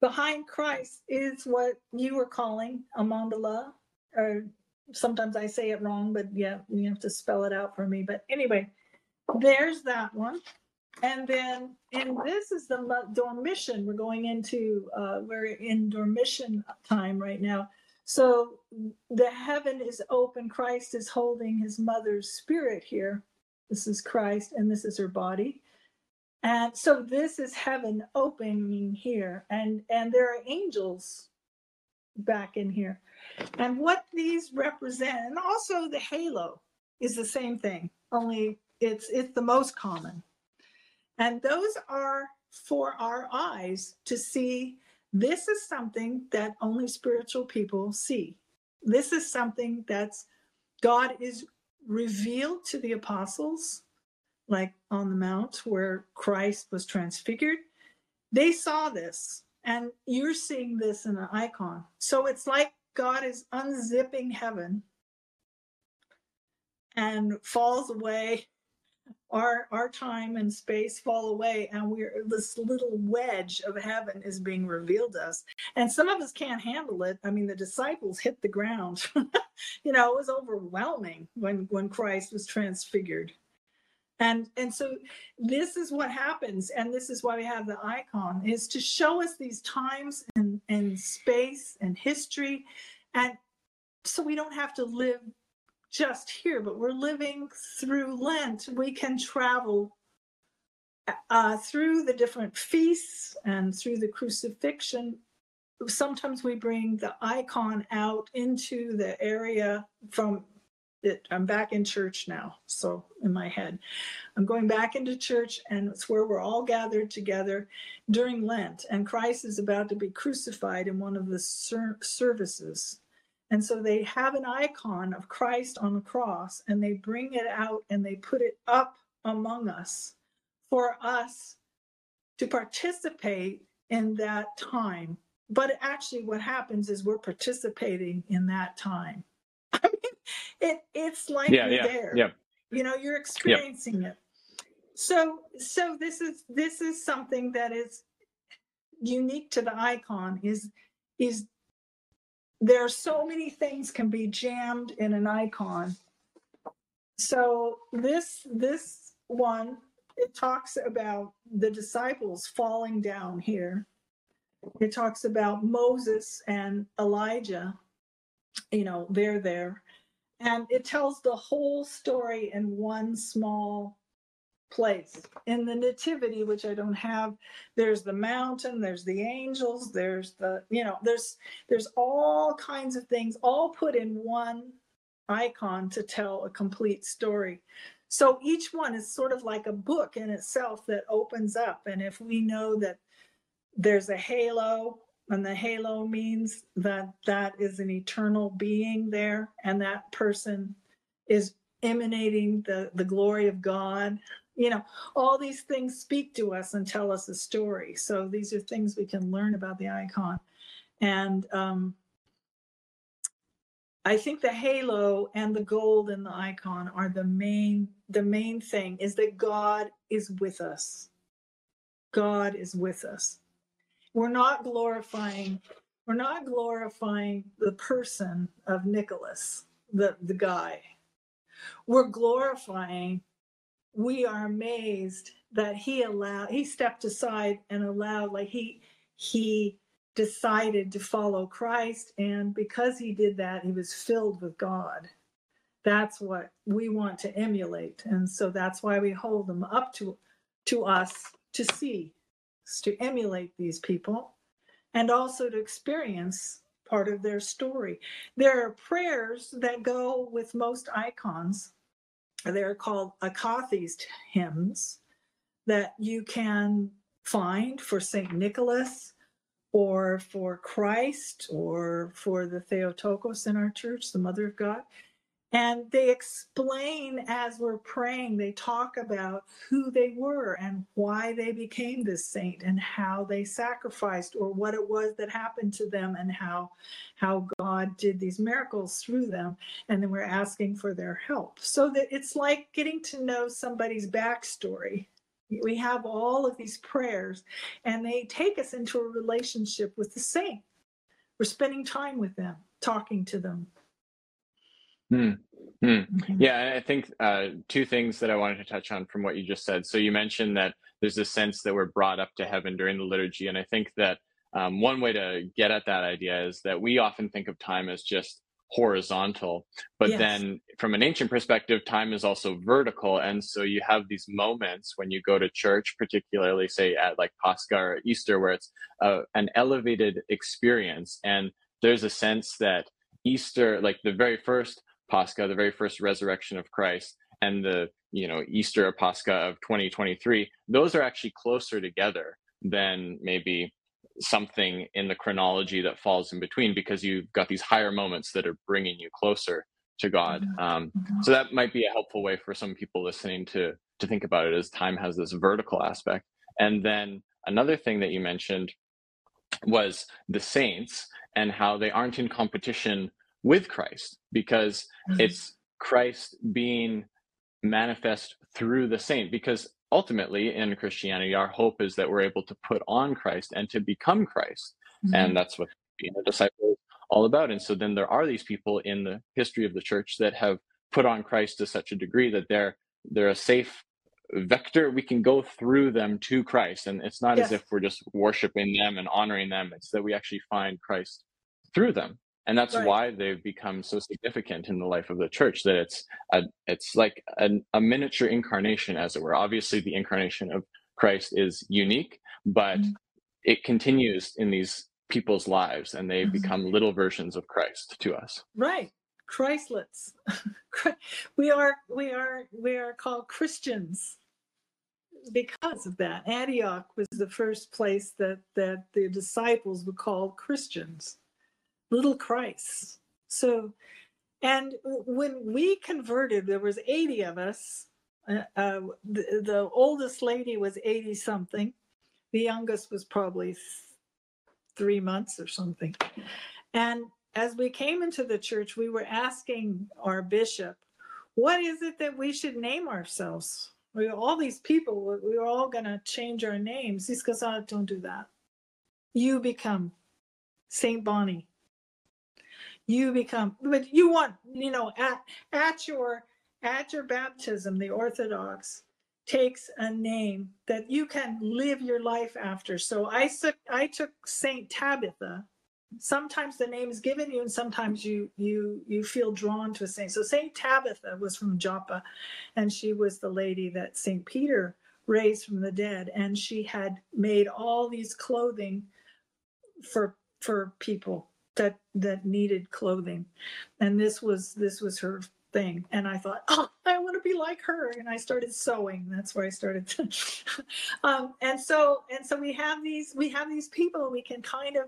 Behind Christ is what you were calling a mandala, or sometimes I say it wrong, but yeah, you have to spell it out for me. But anyway, there's that one. And then, and this is the dormition. We're going into, uh, we're in dormition time right now. So the heaven is open. Christ is holding his mother's spirit here. This is Christ, and this is her body. And so this is heaven opening here, and and there are angels back in here. And what these represent, and also the halo is the same thing, only it's it's the most common. And those are for our eyes to see this is something that only spiritual people see. This is something that's God is revealed to the apostles, like on the Mount where Christ was transfigured. They saw this, and you're seeing this in an icon. So it's like God is unzipping heaven and falls away our our time and space fall away and we're this little wedge of heaven is being revealed to us. And some of us can't handle it. I mean the disciples hit the ground. You know it was overwhelming when when christ was transfigured. And and so this is what happens and this is why we have the icon is to show us these times and and space and history and so we don't have to live just here, but we're living through Lent. We can travel uh, through the different feasts and through the crucifixion. Sometimes we bring the icon out into the area from it. I'm back in church now, so in my head, I'm going back into church, and it's where we're all gathered together during Lent. And Christ is about to be crucified in one of the ser- services and so they have an icon of Christ on the cross and they bring it out and they put it up among us for us to participate in that time. But actually, what happens is we're participating in that time. I mean, it, it's like yeah, you're yeah, there. Yeah. You know, you're experiencing it. So, so this is this is something that is unique to the icon is is there are so many things can be jammed in an icon. So this this one it talks about the disciples falling down here. It talks about Moses and Elijah. You know, they're there. And it tells the whole story in one small place. In the nativity, which I don't have, there's the mountain, there's the angels, there's the, you know, there's there's all kinds of things all put in one icon to tell a complete story. So each one is sort of like a book in itself that opens up. And if we know that there's a halo, and the halo means that that is an eternal being there, and that person is emanating the, the glory of God. You know, all these things speak to us and tell us a story. So these are things we can learn about the icon. And um, I think the halo and the gold in the icon are the main the main thing is that God is with us. God is with us. We're not glorifying we're not glorifying the person of Nicholas, the the guy. We're glorifying we are amazed that he allowed he stepped aside and allowed like he he decided to follow Christ. And because he did that, he was filled with God. That's what we want to emulate. And so that's why we hold them up to, to us to see, to emulate these people and also to experience part of their story. There are prayers that go with most icons. They're called Akathist hymns that you can find for St. Nicholas or for Christ or for the Theotokos in our church, the Mother of God. And they explain as we're praying, they talk about who they were and why they became this saint and how they sacrificed or what it was that happened to them and how, how God did these miracles through them. And then we're asking for their help. So that it's like getting to know somebody's backstory we have all of these prayers, and they take us into a relationship with the saint. We're spending time with them, talking to them. Hmm. Mm-hmm. Yeah, I think uh, two things that I wanted to touch on from what you just said. So you mentioned that there's a sense that we're brought up to heaven during the liturgy, and I think that um, one way to get at that idea is that we often think of time as just horizontal. But yes. then from an ancient perspective, time is also vertical. And so you have these moments when you go to church, particularly say at like Pascha or Easter, where it's uh, an elevated experience. And there's a sense that Easter, like the very first Pascha, the very first resurrection of Christ, and the you know Easter or Pascha of 2023, those are actually closer together than maybe something in the chronology that falls in between because you've got these higher moments that are bringing you closer to God. Mm-hmm. Um, mm-hmm. So that might be a helpful way for some people listening to to think about it as time has this vertical aspect. And then another thing that you mentioned was the saints and how they aren't in competition with Christ because mm-hmm. it's Christ being manifest through the saint because ultimately in Christianity, our hope is that we're able to put on Christ and to become Christ. Mm-hmm. And that's what being a disciple is all about. And so then there are these people in the history of the church that have put on Christ to such a degree that they're they're a safe vector. We can go through them to Christ. And it's not yes. as if we're just worshiping them and honoring them. It's that we actually find Christ through them and that's right. why they've become so significant in the life of the church that it's a, it's like a, a, miniature incarnation as it were obviously the incarnation of christ is unique but mm-hmm. it continues in these people's lives and they mm-hmm. become little versions of christ to us right christlets we are we are we are called christians because of that antioch was the first place that that the disciples were called christians little Christ. So, and when we converted, there was 80 of us. Uh, uh, the, the, oldest lady was 80 something. The youngest was probably th- three months or something. And as we came into the church, we were asking our bishop, what is it that we should name ourselves? We all these people, we were all going to change our names. He goes, oh, don't do that. you become Saint Bonnie. You become, but you want, you know, at at your at your baptism, the Orthodox takes a name that you can live your life after. So I took I took Saint Tabitha. Sometimes the name is given you, and sometimes you you you feel drawn to a saint. So Saint Tabitha was from Joppa, and she was the lady that Saint Peter raised from the dead, and she had made all these clothing for for people that that needed clothing, and this was this was her thing. And I thought, oh, I want to be like her. And I started sewing. That's where I started. um, and so, and so we have these, we have these people we can kind of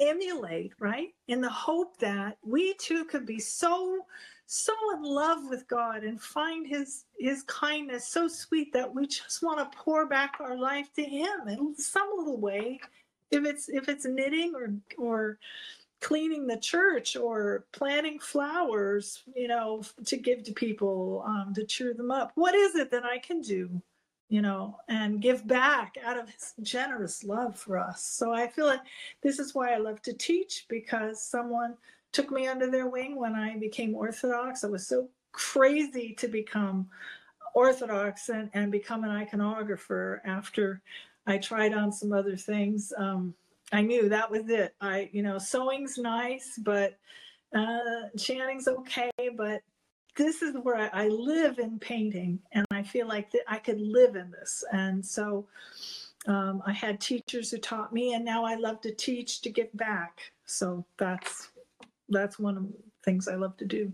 emulate, right? In the hope that we too could be so, so in love with God and find his, his kindness so sweet that we just want to pour back our life to him in some little way. If it's, if it's knitting or, or, cleaning the church or planting flowers, you know, to give to people, um, to cheer them up. What is it that I can do, you know, and give back out of his generous love for us? So I feel like this is why I love to teach because someone took me under their wing when I became Orthodox. I was so crazy to become Orthodox and, and become an iconographer after I tried on some other things. Um, I knew that was it. I, you know, sewing's nice, but uh, chanting's okay, but this is where I, I live in painting, and I feel like that I could live in this. And so um, I had teachers who taught me, and now I love to teach to give back. So that's that's one of the things I love to do.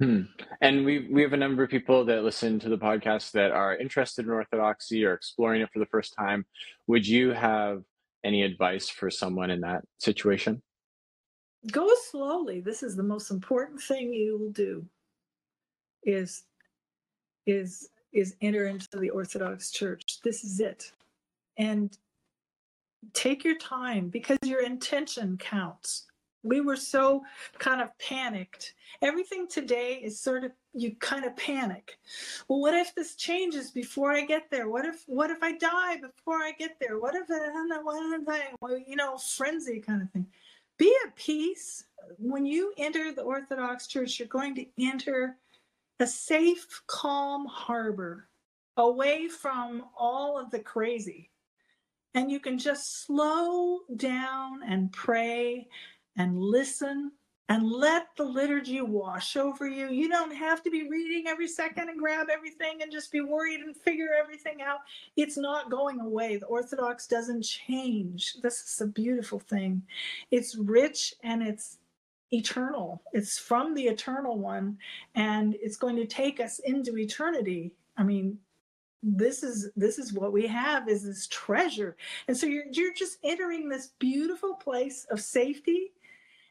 Hmm. And we we have a number of people that listen to the podcast that are interested in Orthodoxy or exploring it for the first time. Would you have any advice for someone in that situation? Go slowly. This is the most important thing you will do is is is enter into the Orthodox Church. This is it. And take your time because your intention counts we were so kind of panicked. Everything today is sort of you kind of panic. Well, what if this changes before I get there? What if what if I die before I get there? What if I, what if I, well, you know, frenzy kind of thing. Be at peace. When you enter the Orthodox Church, you're going to enter a safe, calm harbor away from all of the crazy. And you can just slow down and pray and listen and let the liturgy wash over you. You don't have to be reading every second and grab everything and just be worried and figure everything out. It's not going away. The Orthodox doesn't change. This is a beautiful thing. It's rich and it's eternal. It's from the eternal one and it's going to take us into eternity. I mean, this is this is what we have is this treasure. And so you're you're just entering this beautiful place of safety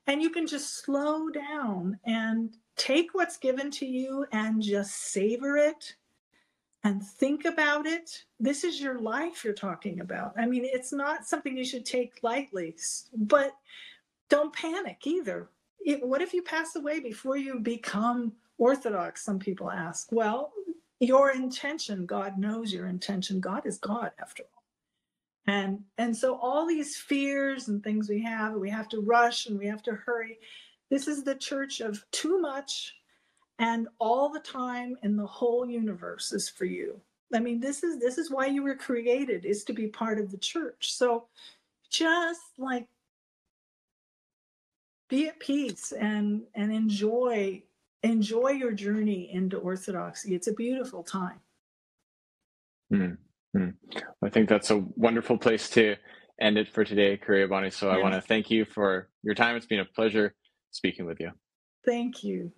and you can just slow down and take what's given to you and just savor it and think about it. This is your life you're talking about. I mean, it's not something you should take lightly, but don't panic either. It, what if you pass away before you become Orthodox? Some people ask. Well, your intention, God knows your intention. God is God after all and and so all these fears and things we have we have to rush and we have to hurry. This is the church of too much and all the time in the whole universe is for you. I mean this is this is why you were created is to be part of the church. So just like be at peace and and enjoy enjoy your journey into orthodoxy. It's a beautiful time. Mm. Hmm. I think that's a wonderful place to end it for today, Khouria Bonnie. So yes. I want to thank you for your time. It's been a pleasure speaking with you. Thank you.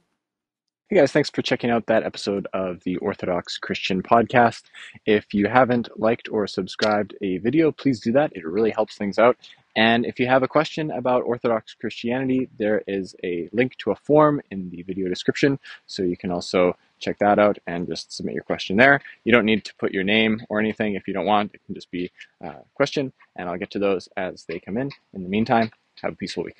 Hey guys, thanks for checking out that episode of the Orthodox Christian Podcast. If you haven't liked or subscribed a video, please do that. It really helps things out. And if you have a question about Orthodox Christianity, there is a link to a form in the video description. So you can also check that out and just submit your question there. You don't need to put your name or anything if you don't want. It can just be uh, a question, and I'll get to those as they come in. In the meantime, have a peaceful week.